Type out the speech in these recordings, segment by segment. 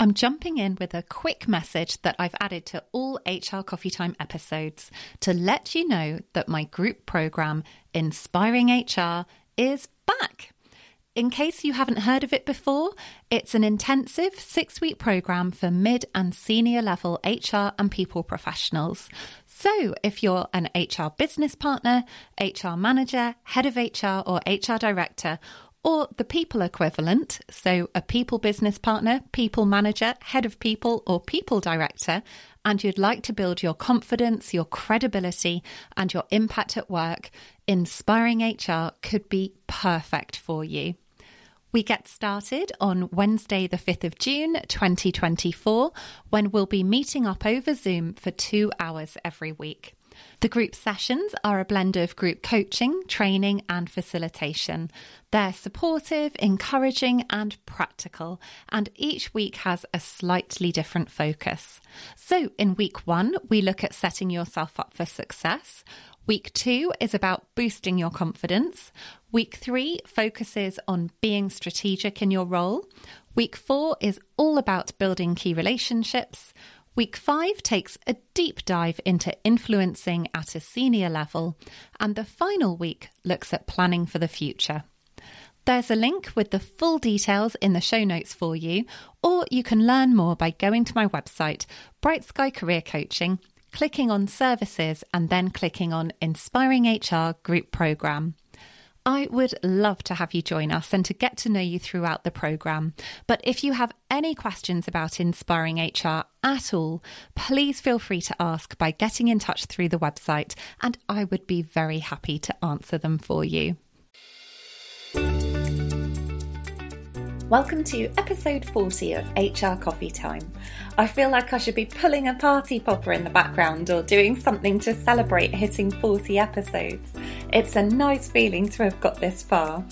I'm jumping in with a quick message that I've added to all HR Coffee Time episodes to let you know that my group program, Inspiring HR, is back. In case you haven't heard of it before, it's an intensive six week program for mid and senior level HR and people professionals. So, if you're an HR business partner, HR manager, head of HR, or HR director, or the people equivalent, so a people business partner, people manager, head of people, or people director, and you'd like to build your confidence, your credibility, and your impact at work, Inspiring HR could be perfect for you. We get started on Wednesday, the 5th of June 2024, when we'll be meeting up over Zoom for two hours every week. The group sessions are a blend of group coaching, training, and facilitation. They're supportive, encouraging, and practical, and each week has a slightly different focus. So, in week one, we look at setting yourself up for success. Week two is about boosting your confidence. Week three focuses on being strategic in your role. Week four is all about building key relationships. Week five takes a deep dive into influencing at a senior level, and the final week looks at planning for the future. There's a link with the full details in the show notes for you, or you can learn more by going to my website, Bright Sky Career Coaching, clicking on Services, and then clicking on Inspiring HR Group Programme. I would love to have you join us and to get to know you throughout the programme. But if you have any questions about Inspiring HR at all, please feel free to ask by getting in touch through the website, and I would be very happy to answer them for you. Welcome to episode 40 of HR Coffee Time. I feel like I should be pulling a party popper in the background or doing something to celebrate hitting 40 episodes. It's a nice feeling to have got this far.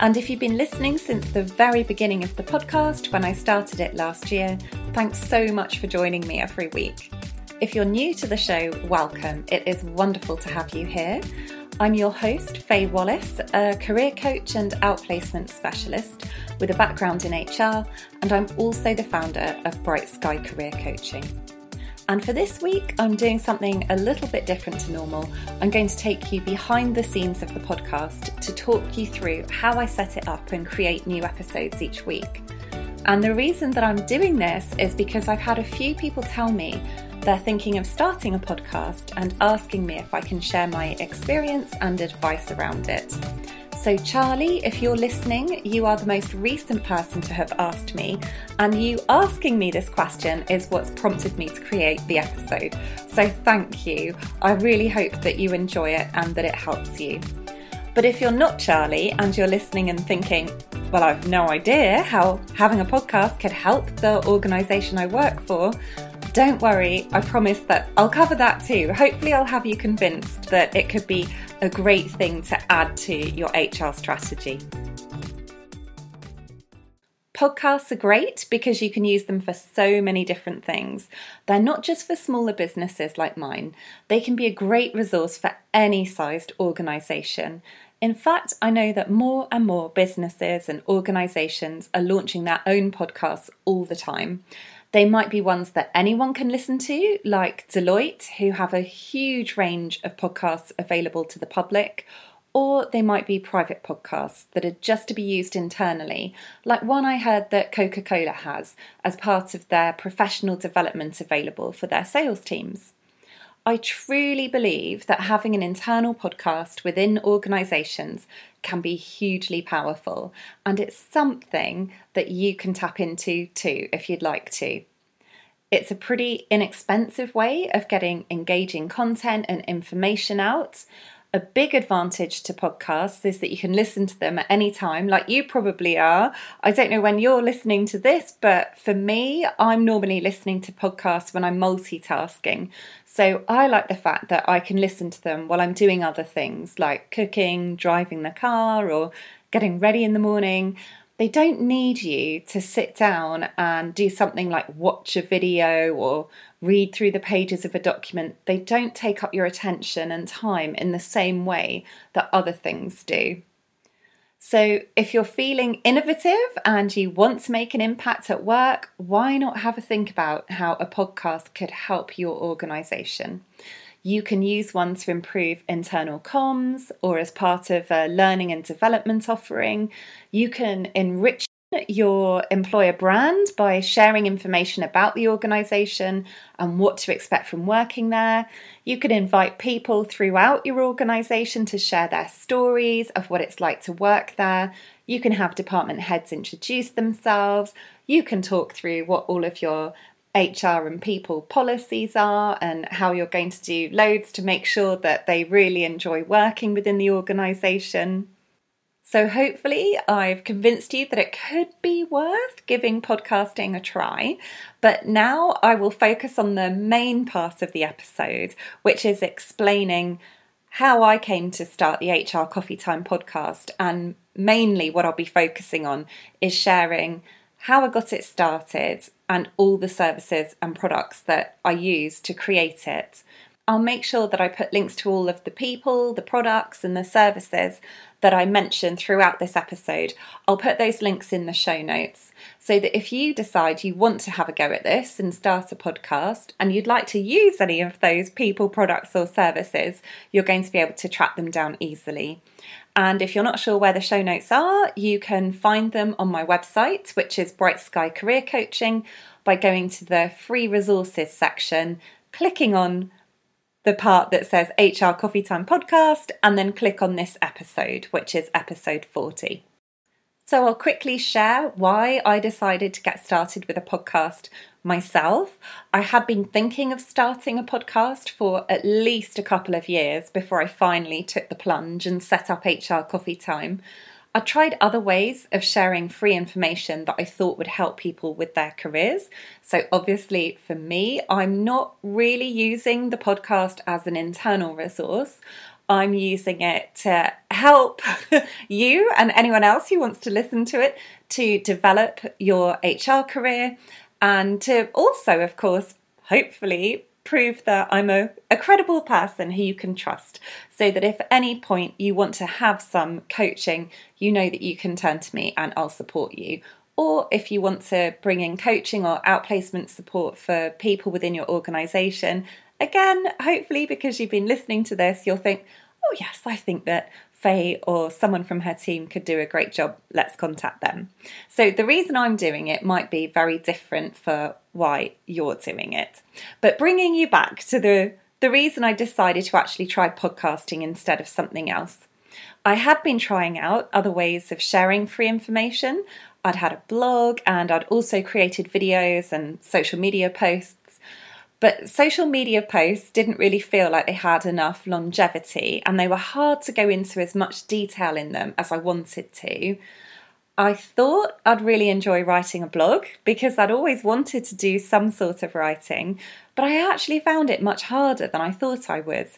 And if you've been listening since the very beginning of the podcast, when I started it last year, thanks so much for joining me every week. If you're new to the show, welcome. It is wonderful to have you here. I'm your host, Faye Wallace, a career coach and outplacement specialist with a background in HR, and I'm also the founder of Bright Sky Career Coaching. And for this week, I'm doing something a little bit different to normal. I'm going to take you behind the scenes of the podcast to talk you through how I set it up and create new episodes each week. And the reason that I'm doing this is because I've had a few people tell me they're thinking of starting a podcast and asking me if I can share my experience and advice around it. So, Charlie, if you're listening, you are the most recent person to have asked me, and you asking me this question is what's prompted me to create the episode. So, thank you. I really hope that you enjoy it and that it helps you. But if you're not Charlie and you're listening and thinking, well, I've no idea how having a podcast could help the organisation I work for, don't worry, I promise that I'll cover that too. Hopefully, I'll have you convinced that it could be a great thing to add to your HR strategy. Podcasts are great because you can use them for so many different things. They're not just for smaller businesses like mine, they can be a great resource for any sized organisation. In fact, I know that more and more businesses and organisations are launching their own podcasts all the time. They might be ones that anyone can listen to, like Deloitte, who have a huge range of podcasts available to the public, or they might be private podcasts that are just to be used internally, like one I heard that Coca Cola has as part of their professional development available for their sales teams. I truly believe that having an internal podcast within organisations can be hugely powerful, and it's something that you can tap into too if you'd like to. It's a pretty inexpensive way of getting engaging content and information out, a big advantage to podcasts is that you can listen to them at any time, like you probably are. I don't know when you're listening to this, but for me, I'm normally listening to podcasts when I'm multitasking. So I like the fact that I can listen to them while I'm doing other things like cooking, driving the car, or getting ready in the morning. They don't need you to sit down and do something like watch a video or read through the pages of a document. They don't take up your attention and time in the same way that other things do. So, if you're feeling innovative and you want to make an impact at work, why not have a think about how a podcast could help your organisation? You can use one to improve internal comms or as part of a learning and development offering. You can enrich your employer brand by sharing information about the organisation and what to expect from working there. You can invite people throughout your organisation to share their stories of what it's like to work there. You can have department heads introduce themselves. You can talk through what all of your HR and people policies are and how you're going to do loads to make sure that they really enjoy working within the organisation. So, hopefully, I've convinced you that it could be worth giving podcasting a try. But now I will focus on the main part of the episode, which is explaining how I came to start the HR Coffee Time podcast. And mainly, what I'll be focusing on is sharing how I got it started and all the services and products that I use to create it. I'll make sure that I put links to all of the people, the products, and the services that I mention throughout this episode. I'll put those links in the show notes so that if you decide you want to have a go at this and start a podcast and you'd like to use any of those people, products, or services, you're going to be able to track them down easily. And if you're not sure where the show notes are, you can find them on my website, which is Bright Sky Career Coaching, by going to the free resources section, clicking on the part that says HR Coffee Time Podcast and then click on this episode, which is episode 40. So I'll quickly share why I decided to get started with a podcast myself. I had been thinking of starting a podcast for at least a couple of years before I finally took the plunge and set up HR Coffee Time. I tried other ways of sharing free information that I thought would help people with their careers. So, obviously, for me, I'm not really using the podcast as an internal resource. I'm using it to help you and anyone else who wants to listen to it to develop your HR career and to also, of course, hopefully prove that I'm a, a credible person who you can trust. So that if at any point you want to have some coaching, you know that you can turn to me and I'll support you. Or if you want to bring in coaching or outplacement support for people within your organisation, again, hopefully because you've been listening to this, you'll think, oh, yes, I think that Faye or someone from her team could do a great job, let's contact them. So, the reason I'm doing it might be very different for why you're doing it. But bringing you back to the, the reason I decided to actually try podcasting instead of something else. I had been trying out other ways of sharing free information. I'd had a blog and I'd also created videos and social media posts but social media posts didn't really feel like they had enough longevity and they were hard to go into as much detail in them as I wanted to. I thought I'd really enjoy writing a blog because I'd always wanted to do some sort of writing, but I actually found it much harder than I thought I would.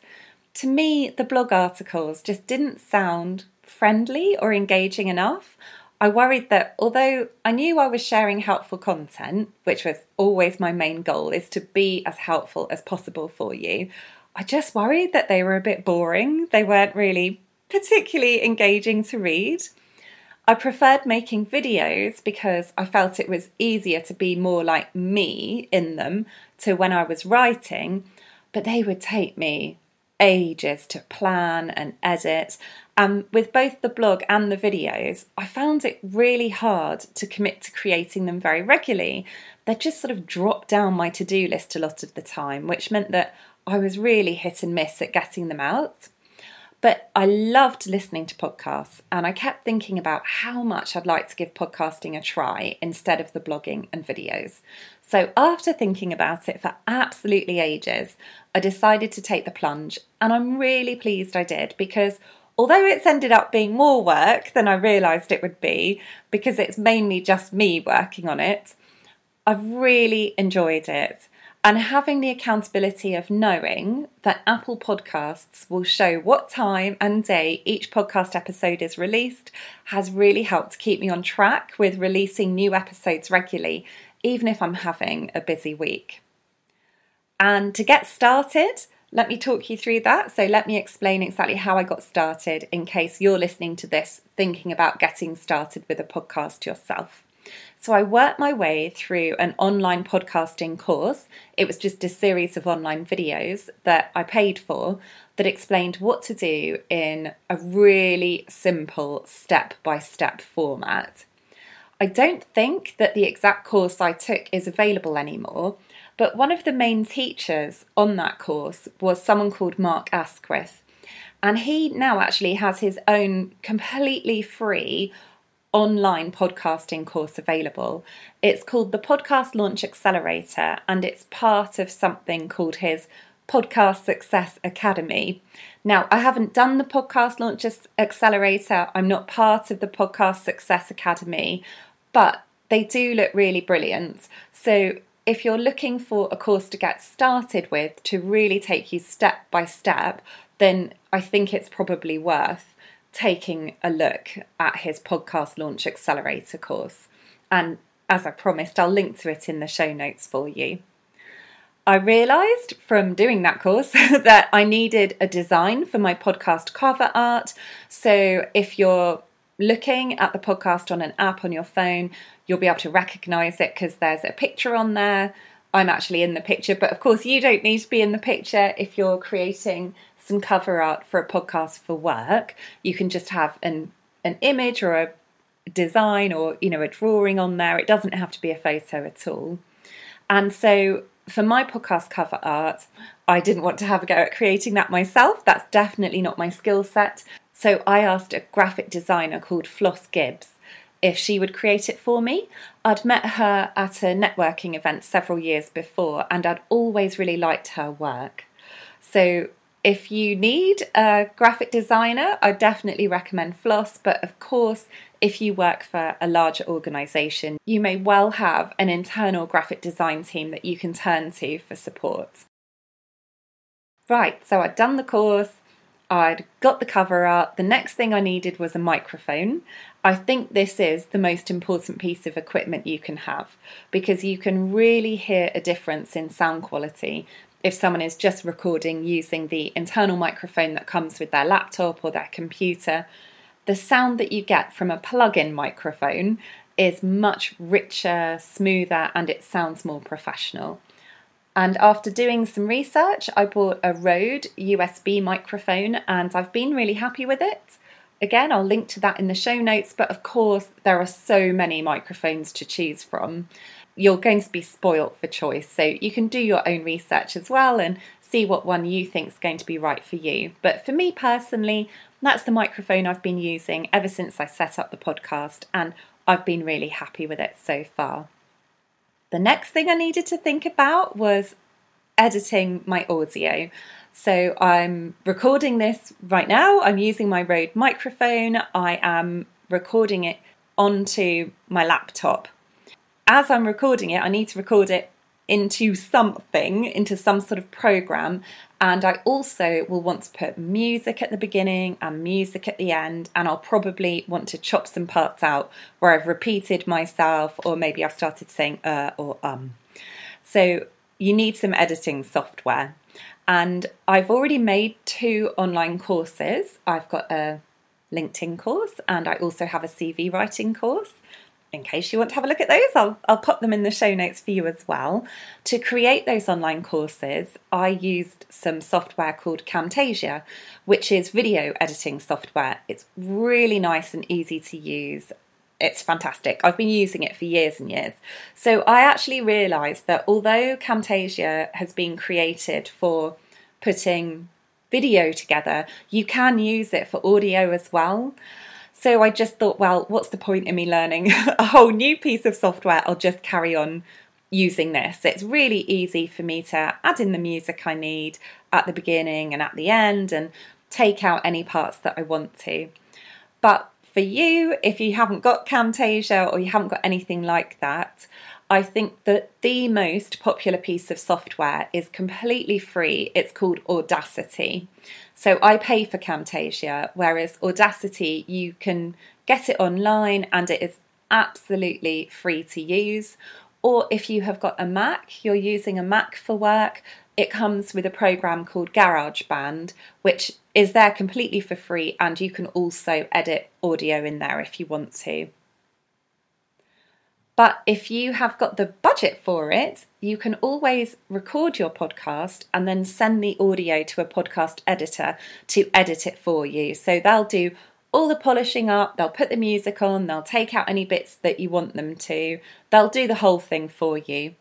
To me, the blog articles just didn't sound friendly or engaging enough. I worried that although I knew I was sharing helpful content, which was always my main goal, is to be as helpful as possible for you, I just worried that they were a bit boring. They weren't really particularly engaging to read. I preferred making videos because I felt it was easier to be more like me in them to when I was writing, but they would take me ages to plan and edit. And with both the blog and the videos, I found it really hard to commit to creating them very regularly. They just sort of dropped down my to do list a lot of the time, which meant that I was really hit and miss at getting them out. But I loved listening to podcasts and I kept thinking about how much I'd like to give podcasting a try instead of the blogging and videos. So, after thinking about it for absolutely ages, I decided to take the plunge and I'm really pleased I did because although it's ended up being more work than I realised it would be because it's mainly just me working on it, I've really enjoyed it and having the accountability of knowing that Apple Podcasts will show what time and day each podcast episode is released has really helped keep me on track with releasing new episodes regularly, even if I'm having a busy week. And to get started, let me talk you through that. So, let me explain exactly how I got started in case you're listening to this thinking about getting started with a podcast yourself. So, I worked my way through an online podcasting course. It was just a series of online videos that I paid for that explained what to do in a really simple step by step format. I don't think that the exact course I took is available anymore, but one of the main teachers on that course was someone called Mark Asquith. And he now actually has his own completely free online podcasting course available. It's called the Podcast Launch Accelerator and it's part of something called his Podcast Success Academy. Now, I haven't done the Podcast Launch Accelerator, I'm not part of the Podcast Success Academy, but they do look really brilliant. So if you're looking for a course to get started with to really take you step by step, then I think it's probably worth taking a look at his podcast launch accelerator course. And as I promised, I'll link to it in the show notes for you. I realised from doing that course that I needed a design for my podcast cover art. So if you're looking at the podcast on an app on your phone, you'll be able to recognize it because there's a picture on there. I'm actually in the picture, but of course, you don't need to be in the picture if you're creating some cover art for a podcast for work. You can just have an an image or a design or you know a drawing on there. It doesn't have to be a photo at all. And so for my podcast cover art, I didn't want to have a go at creating that myself. That's definitely not my skill set. So I asked a graphic designer called Floss Gibbs if she would create it for me. I'd met her at a networking event several years before and I'd always really liked her work. So if you need a graphic designer, I definitely recommend Floss, but of course, if you work for a larger organisation, you may well have an internal graphic design team that you can turn to for support. Right, so I'd done the course, I'd got the cover art. The next thing I needed was a microphone. I think this is the most important piece of equipment you can have because you can really hear a difference in sound quality if someone is just recording using the internal microphone that comes with their laptop or their computer. The sound that you get from a plug in microphone is much richer, smoother, and it sounds more professional. And after doing some research, I bought a Rode USB microphone and I've been really happy with it. Again, I'll link to that in the show notes, but of course, there are so many microphones to choose from. You're going to be spoilt for choice, so you can do your own research as well and see what one you think is going to be right for you. But for me personally, that's the microphone I've been using ever since I set up the podcast, and I've been really happy with it so far. The next thing I needed to think about was editing my audio. So I'm recording this right now. I'm using my Rode microphone. I am recording it onto my laptop. As I'm recording it, I need to record it into something, into some sort of program. And I also will want to put music at the beginning and music at the end. And I'll probably want to chop some parts out where I've repeated myself, or maybe I've started saying uh or um. So you need some editing software. And I've already made two online courses. I've got a LinkedIn course and I also have a CV writing course in case you want to have a look at those, I'll, I'll put them in the show notes for you as well. To create those online courses, I used some software called Camtasia, which is video editing software. It's really nice and easy to use. It's fantastic. I've been using it for years and years. So I actually realised that although Camtasia has been created for putting video together, you can use it for audio as well. So I just thought, well, what's the point in me learning a whole new piece of software? I'll just carry on using this. It's really easy for me to add in the music I need at the beginning and at the end and take out any parts that I want to. But for you, if you haven't got Camtasia or you haven't got anything like that, I think that the most popular piece of software is completely free. It's called Audacity. So I pay for Camtasia, whereas Audacity, you can get it online and it is absolutely free to use. Or if you have got a Mac, you're using a Mac for work, it comes with a program called GarageBand, which is there completely for free, and you can also edit audio in there if you want to. But if you have got the budget for it, you can always record your podcast and then send the audio to a podcast editor to edit it for you. So they'll do all the polishing up, they'll put the music on, they'll take out any bits that you want them to, they'll do the whole thing for you.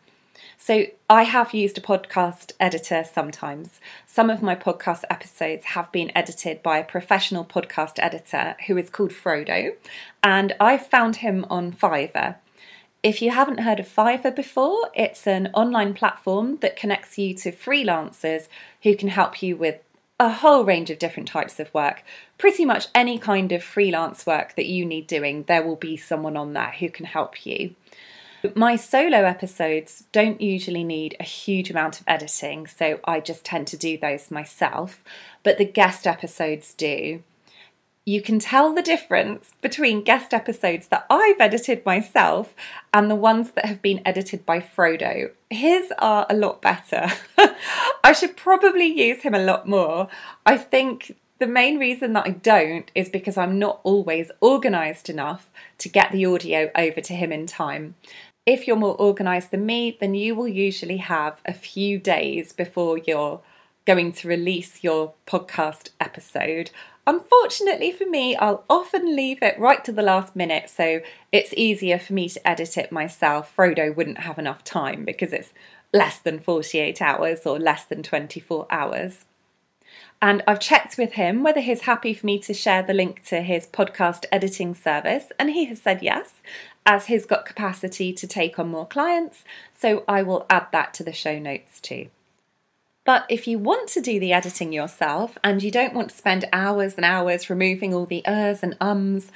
So, I have used a podcast editor sometimes. Some of my podcast episodes have been edited by a professional podcast editor who is called Frodo, and I found him on Fiverr. If you haven't heard of Fiverr before, it's an online platform that connects you to freelancers who can help you with a whole range of different types of work. Pretty much any kind of freelance work that you need doing, there will be someone on there who can help you. My solo episodes don't usually need a huge amount of editing, so I just tend to do those myself, but the guest episodes do you can tell the difference between guest episodes that I've edited myself and the ones that have been edited by Frodo. His are a lot better. I should probably use him a lot more. I think the main reason that I don't is because I'm not always organised enough to get the audio over to him in time. If you're more organised than me, then you will usually have a few days before you're going to release your podcast episode. Unfortunately for me, I'll often leave it right to the last minute, so it's easier for me to edit it myself. Frodo wouldn't have enough time because it's less than 48 hours or less than 24 hours. And I've checked with him whether he's happy for me to share the link to his podcast editing service, and he has said yes, as he's got capacity to take on more clients. So I will add that to the show notes too. But if you want to do the editing yourself and you don't want to spend hours and hours removing all the ers and ums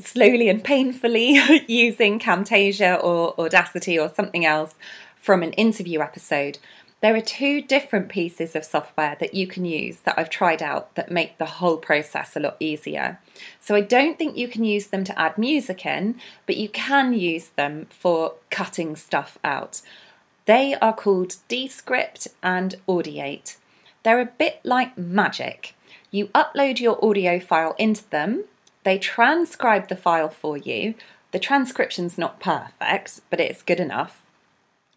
slowly and painfully using Camtasia or Audacity or something else from an interview episode, there are two different pieces of software that you can use that I've tried out that make the whole process a lot easier. So I don't think you can use them to add music in, but you can use them for cutting stuff out. They are called Descript and Audiate. They're a bit like magic. You upload your audio file into them, they transcribe the file for you. The transcription's not perfect, but it's good enough.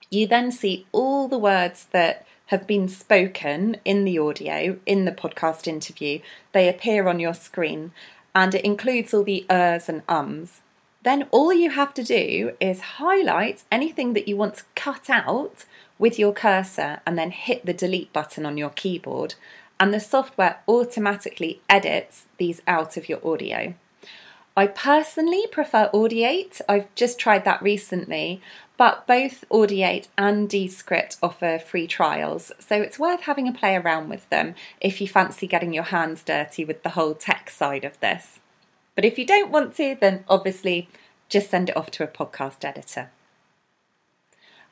You then see all the words that have been spoken in the audio, in the podcast interview. They appear on your screen, and it includes all the ers and ums then all you have to do is highlight anything that you want to cut out with your cursor and then hit the delete button on your keyboard, and the software automatically edits these out of your audio. I personally prefer Audiate. I've just tried that recently, but both Audiate and Descript offer free trials, so it's worth having a play around with them if you fancy getting your hands dirty with the whole tech side of this. But if you don't want to, then obviously just send it off to a podcast editor.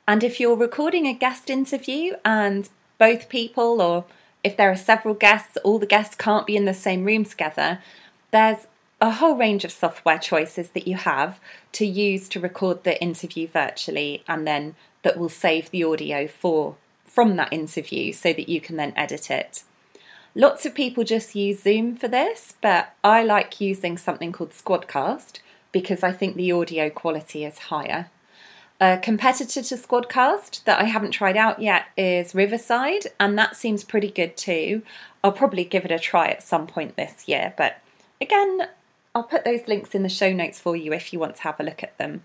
And if you're recording a guest interview and both people, or if there are several guests, all the guests can't be in the same room together, there's a whole range of software choices that you have to use to record the interview virtually and then that will save the audio for from that interview so that you can then edit it. Lots of people just use Zoom for this, but I like using something called Squadcast because I think the audio quality is higher. A competitor to Squadcast that I haven't tried out yet is Riverside, and that seems pretty good too. I'll probably give it a try at some point this year, but again, I'll put those links in the show notes for you if you want to have a look at them.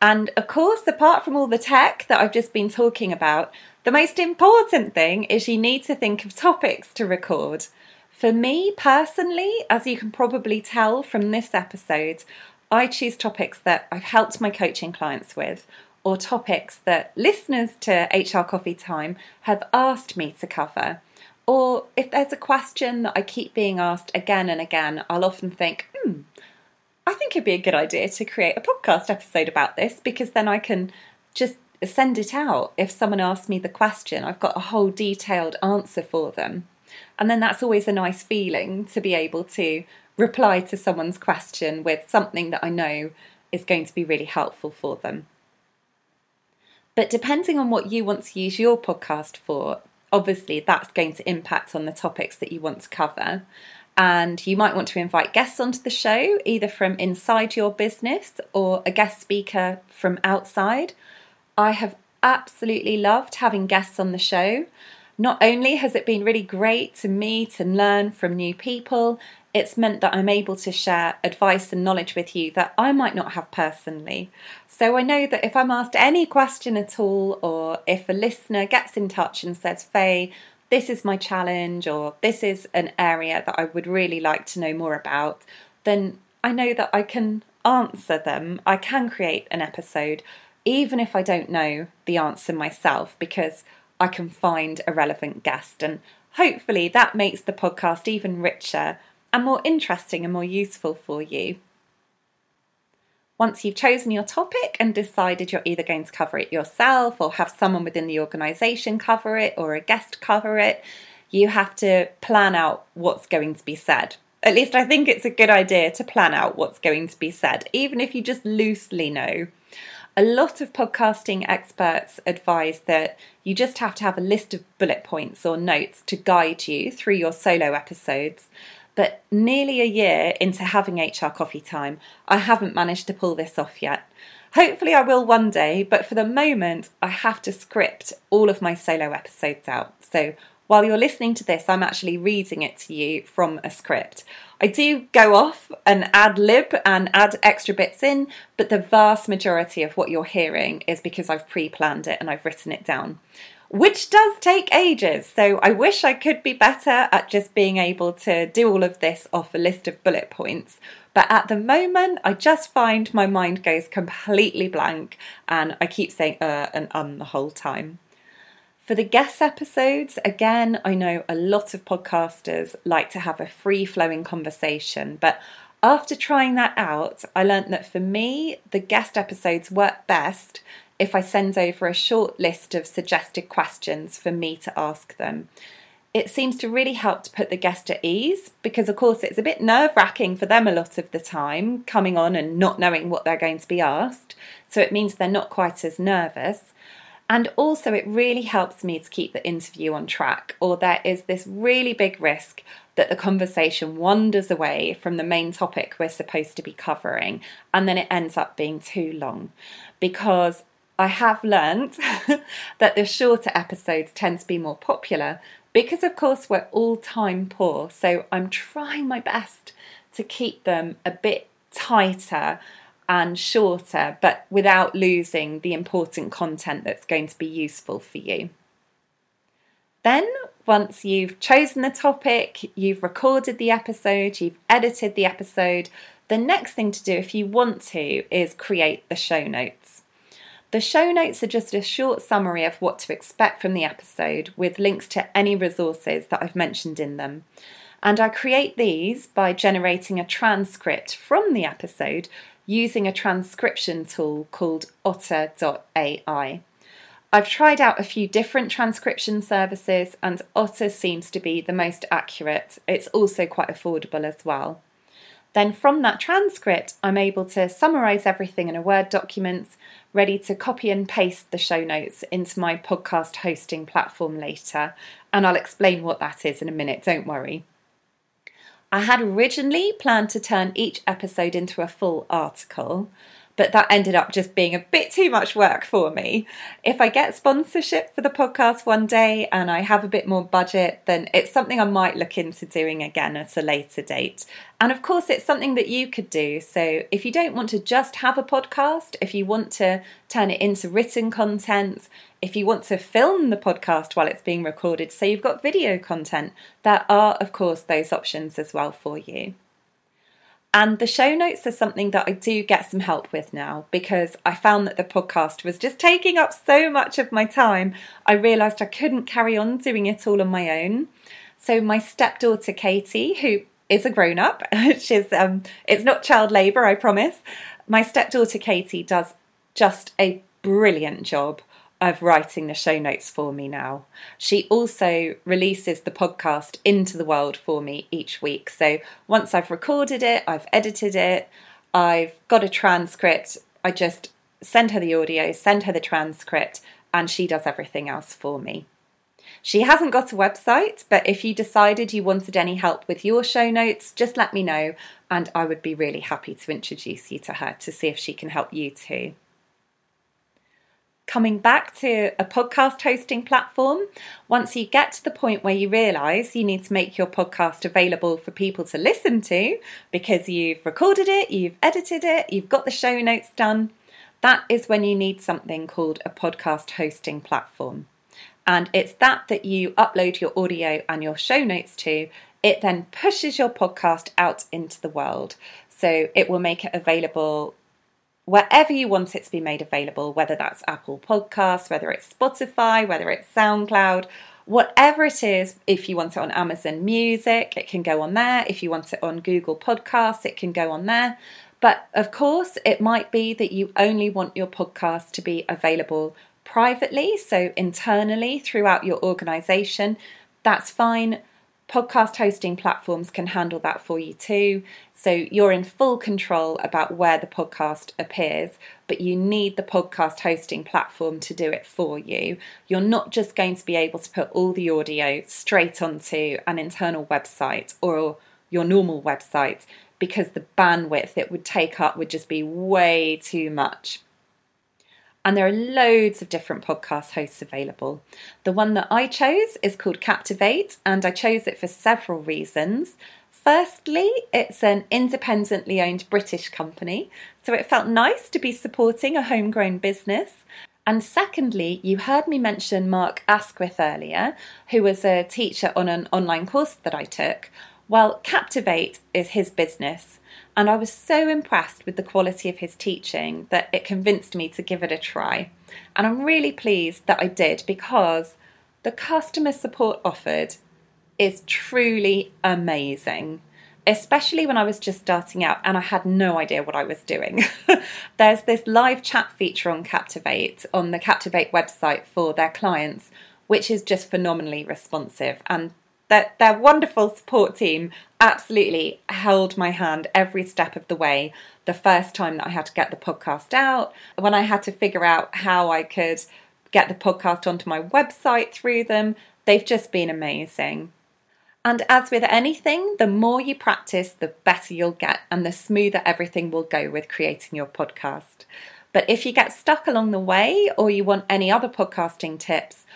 And of course, apart from all the tech that I've just been talking about, the most important thing is you need to think of topics to record. For me personally, as you can probably tell from this episode, I choose topics that I've helped my coaching clients with, or topics that listeners to HR Coffee Time have asked me to cover. Or if there's a question that I keep being asked again and again, I'll often think, hmm, I think it'd be a good idea to create a podcast episode about this because then I can just send it out if someone asks me the question. I've got a whole detailed answer for them. And then that's always a nice feeling to be able to reply to someone's question with something that I know is going to be really helpful for them. But depending on what you want to use your podcast for, obviously that's going to impact on the topics that you want to cover. And you might want to invite guests onto the show, either from inside your business or a guest speaker from outside. I have absolutely loved having guests on the show. Not only has it been really great to meet and learn from new people, it's meant that I'm able to share advice and knowledge with you that I might not have personally. So I know that if I'm asked any question at all, or if a listener gets in touch and says, Faye, this is my challenge, or this is an area that I would really like to know more about, then I know that I can answer them. I can create an episode, even if I don't know the answer myself, because I can find a relevant guest. And hopefully that makes the podcast even richer and more interesting and more useful for you. Once you've chosen your topic and decided you're either going to cover it yourself or have someone within the organisation cover it or a guest cover it, you have to plan out what's going to be said. At least I think it's a good idea to plan out what's going to be said, even if you just loosely know. A lot of podcasting experts advise that you just have to have a list of bullet points or notes to guide you through your solo episodes. But nearly a year into having HR coffee time, I haven't managed to pull this off yet. Hopefully, I will one day, but for the moment, I have to script all of my solo episodes out. So while you're listening to this, I'm actually reading it to you from a script. I do go off and ad lib and add extra bits in, but the vast majority of what you're hearing is because I've pre planned it and I've written it down which does take ages. So I wish I could be better at just being able to do all of this off a list of bullet points. But at the moment, I just find my mind goes completely blank and I keep saying uh and um the whole time. For the guest episodes, again, I know a lot of podcasters like to have a free flowing conversation, but after trying that out, I learned that for me, the guest episodes work best if I send over a short list of suggested questions for me to ask them. It seems to really help to put the guest at ease because, of course, it's a bit nerve wracking for them a lot of the time coming on and not knowing what they're going to be asked. So it means they're not quite as nervous. And also, it really helps me to keep the interview on track, or there is this really big risk that the conversation wanders away from the main topic we're supposed to be covering, and then it ends up being too long. Because I have learned that the shorter episodes tend to be more popular because, of course, we're all time poor. So I'm trying my best to keep them a bit tighter and shorter, but without losing the important content that's going to be useful for you. Then, once you've chosen the topic, you've recorded the episode, you've edited the episode, the next thing to do, if you want to, is create the show notes. The show notes are just a short summary of what to expect from the episode with links to any resources that I've mentioned in them. And I create these by generating a transcript from the episode using a transcription tool called otter.ai. I've tried out a few different transcription services, and Otter seems to be the most accurate. It's also quite affordable as well. Then, from that transcript, I'm able to summarise everything in a Word document, ready to copy and paste the show notes into my podcast hosting platform later, and I'll explain what that is in a minute, don't worry. I had originally planned to turn each episode into a full article, but that ended up just being a bit too much work for me. If I get sponsorship for the podcast one day and I have a bit more budget, then it's something I might look into doing again at a later date. And of course, it's something that you could do. So if you don't want to just have a podcast, if you want to turn it into written content, if you want to film the podcast while it's being recorded, so you've got video content, there are, of course, those options as well for you. And the show notes are something that I do get some help with now because I found that the podcast was just taking up so much of my time. I realised I couldn't carry on doing it all on my own. So my stepdaughter Katie, who is a grown up, she's um, it's not child labour, I promise. My stepdaughter Katie does just a brilliant job of writing the show notes for me now. She also releases the podcast into the world for me each week. So once I've recorded it, I've edited it, I've got a transcript, I just send her the audio, send her the transcript, and she does everything else for me. She hasn't got a website, but if you decided you wanted any help with your show notes, just let me know, and I would be really happy to introduce you to her to see if she can help you too. Coming back to a podcast hosting platform, once you get to the point where you realize you need to make your podcast available for people to listen to because you've recorded it, you've edited it, you've got the show notes done, that is when you need something called a podcast hosting platform. And it's that that you upload your audio and your show notes to. It then pushes your podcast out into the world. So it will make it available wherever you want it to be made available, whether that's Apple Podcasts, whether it's Spotify, whether it's SoundCloud, whatever it is. If you want it on Amazon Music, it can go on there. If you want it on Google Podcasts, it can go on there. But of course, it might be that you only want your podcast to be available privately, so internally throughout your organization. That's fine. Podcast hosting platforms can handle that for you too. So you're in full control about where the podcast appears, but you need the podcast hosting platform to do it for you. You're not just going to be able to put all the audio straight onto an internal website or your normal website because the bandwidth it would take up would just be way too much. And there are loads of different podcast hosts available. The one that I chose is called Captivate, and I chose it for several reasons. Firstly, it's an independently owned British company, so it felt nice to be supporting a homegrown business. And secondly, you heard me mention Mark Asquith earlier, who was a teacher on an online course that I took. Well, Captivate is his business, and I was so impressed with the quality of his teaching that it convinced me to give it a try. And I'm really pleased that I did because the customer support offered is truly amazing. Especially when I was just starting out and I had no idea what I was doing. There's this live chat feature on Captivate, on the Captivate website for their clients, which is just phenomenally responsive. And their, their wonderful support team absolutely held my hand every step of the way. The first time that I had to get the podcast out, when I had to figure out how I could get the podcast onto my website through them, they've just been amazing. And as with anything, the more you practice, the better you'll get, and the smoother everything will go with creating your podcast. But if you get stuck along the way or you want any other podcasting tips,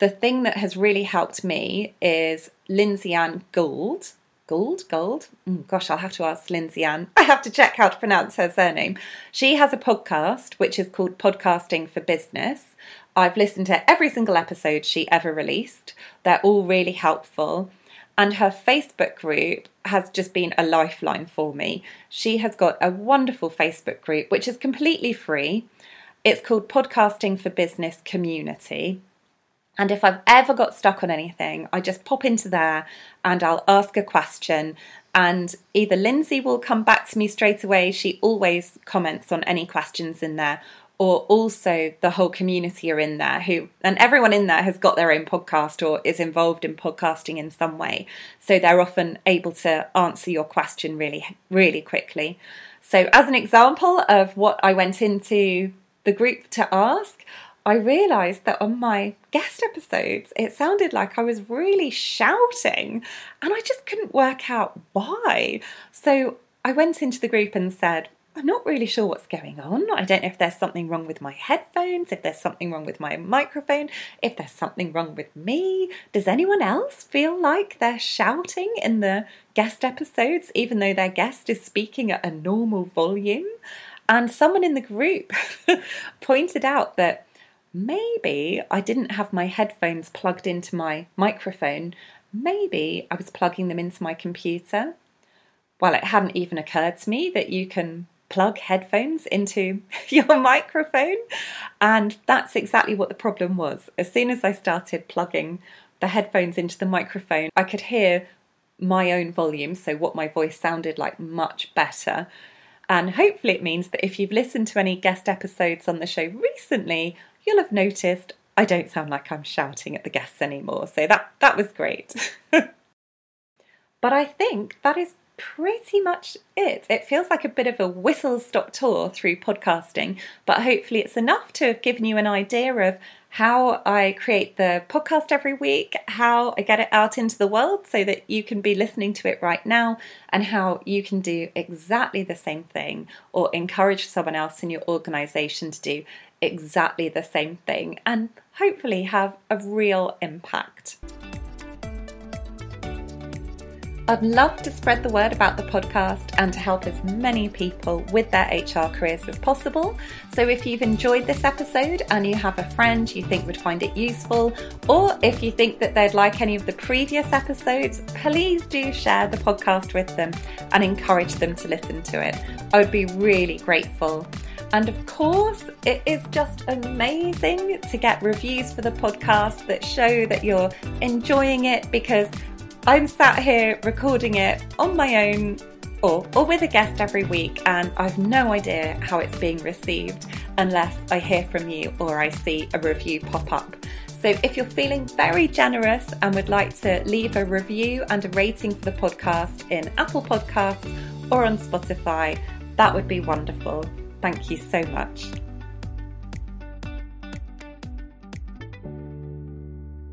the thing that has really helped me is Lindsay Ann Gould. Gould? Gold? Mm, gosh, I'll have to ask Lindsay Ann. I have to check how to pronounce her surname. She has a podcast which is called Podcasting for Business. I've listened to every single episode she ever released. They're all really helpful. And her Facebook group has just been a lifeline for me. She has got a wonderful Facebook group which is completely free. It's called Podcasting for Business Community. And if I've ever got stuck on anything, I just pop into there and I'll ask a question. And either Lindsay will come back to me straight away, she always comments on any questions in there, or also the whole community are in there who and everyone in there has got their own podcast or is involved in podcasting in some way so they're often able to answer your question really really quickly so as an example of what i went into the group to ask I realised that on my guest episodes, it sounded like I was really shouting, and I just couldn't work out why. So I went into the group and said, I'm not really sure what's going on. I don't know if there's something wrong with my headphones, if there's something wrong with my microphone, if there's something wrong with me. Does anyone else feel like they're shouting in the guest episodes, even though their guest is speaking at a normal volume? And someone in the group pointed out that maybe I didn't have my headphones plugged into my microphone. Maybe I was plugging them into my computer. Well, it hadn't even occurred to me that you can plug headphones into your microphone. And that's exactly what the problem was. As soon as I started plugging the headphones into the microphone, I could hear my own volume, so what my voice sounded like much better. And hopefully, it means that if you've listened to any guest episodes on the show recently, you'll have noticed I don't sound like I'm shouting at the guests anymore. So that, that was great. but I think that is pretty much it. It feels like a bit of a whistle stop tour through podcasting, but hopefully it's enough to have given you an idea of how I create the podcast every week, how I get it out into the world so that you can be listening to it right now, and how you can do exactly the same thing or encourage someone else in your organization to do exactly the same thing and hopefully have a real impact. I'd love to spread the word about the podcast and to help as many people with their HR careers as possible. So if you've enjoyed this episode and you have a friend you think would find it useful, or if you think that they'd like any of the previous episodes, please do share the podcast with them and encourage them to listen to it. I would be really grateful. And of course, it is just amazing to get reviews for the podcast that show that you're enjoying it because I'm sat here recording it on my own or, or with a guest every week, and I've no idea how it's being received unless I hear from you or I see a review pop up. So if you're feeling very generous and would like to leave a review and a rating for the podcast in Apple Podcasts or on Spotify, that would be wonderful. Thank you so much.